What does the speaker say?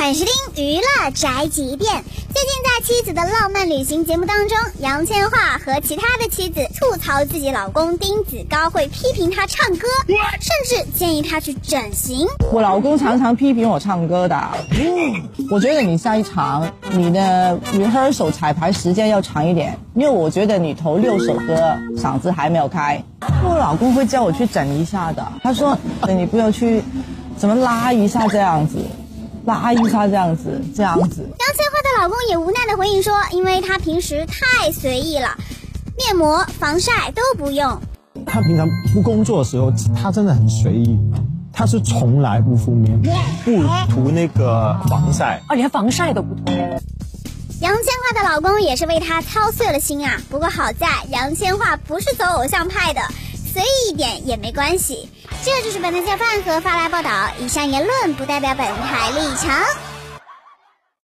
欢迎收听娱乐宅急便。最近在妻子的浪漫旅行节目当中，杨千嬅和其他的妻子吐槽自己老公丁子高会批评她唱歌，甚至建议她去整形。我老公常常批评我唱歌的，我觉得你下一场你的 rehearsal 彩排时间要长一点，因为我觉得你头六首歌嗓子还没有开。我老公会叫我去整一下的，他说你不要去，怎么拉一下这样子，拉一下这样子，这样子。杨千嬅的老公也无奈的回应说，因为他平时太随意了，面膜、防晒都不用。他平常不工作的时候，他真的很随意，他是从来不敷面膜，不涂那个防晒。啊，连防晒都不涂。杨千嬅的老公也是为她操碎了心啊。不过好在杨千嬅不是走偶像派的，随意一点也没关系。这就是本台叫饭和发来报道，以上言论不代表本台立场。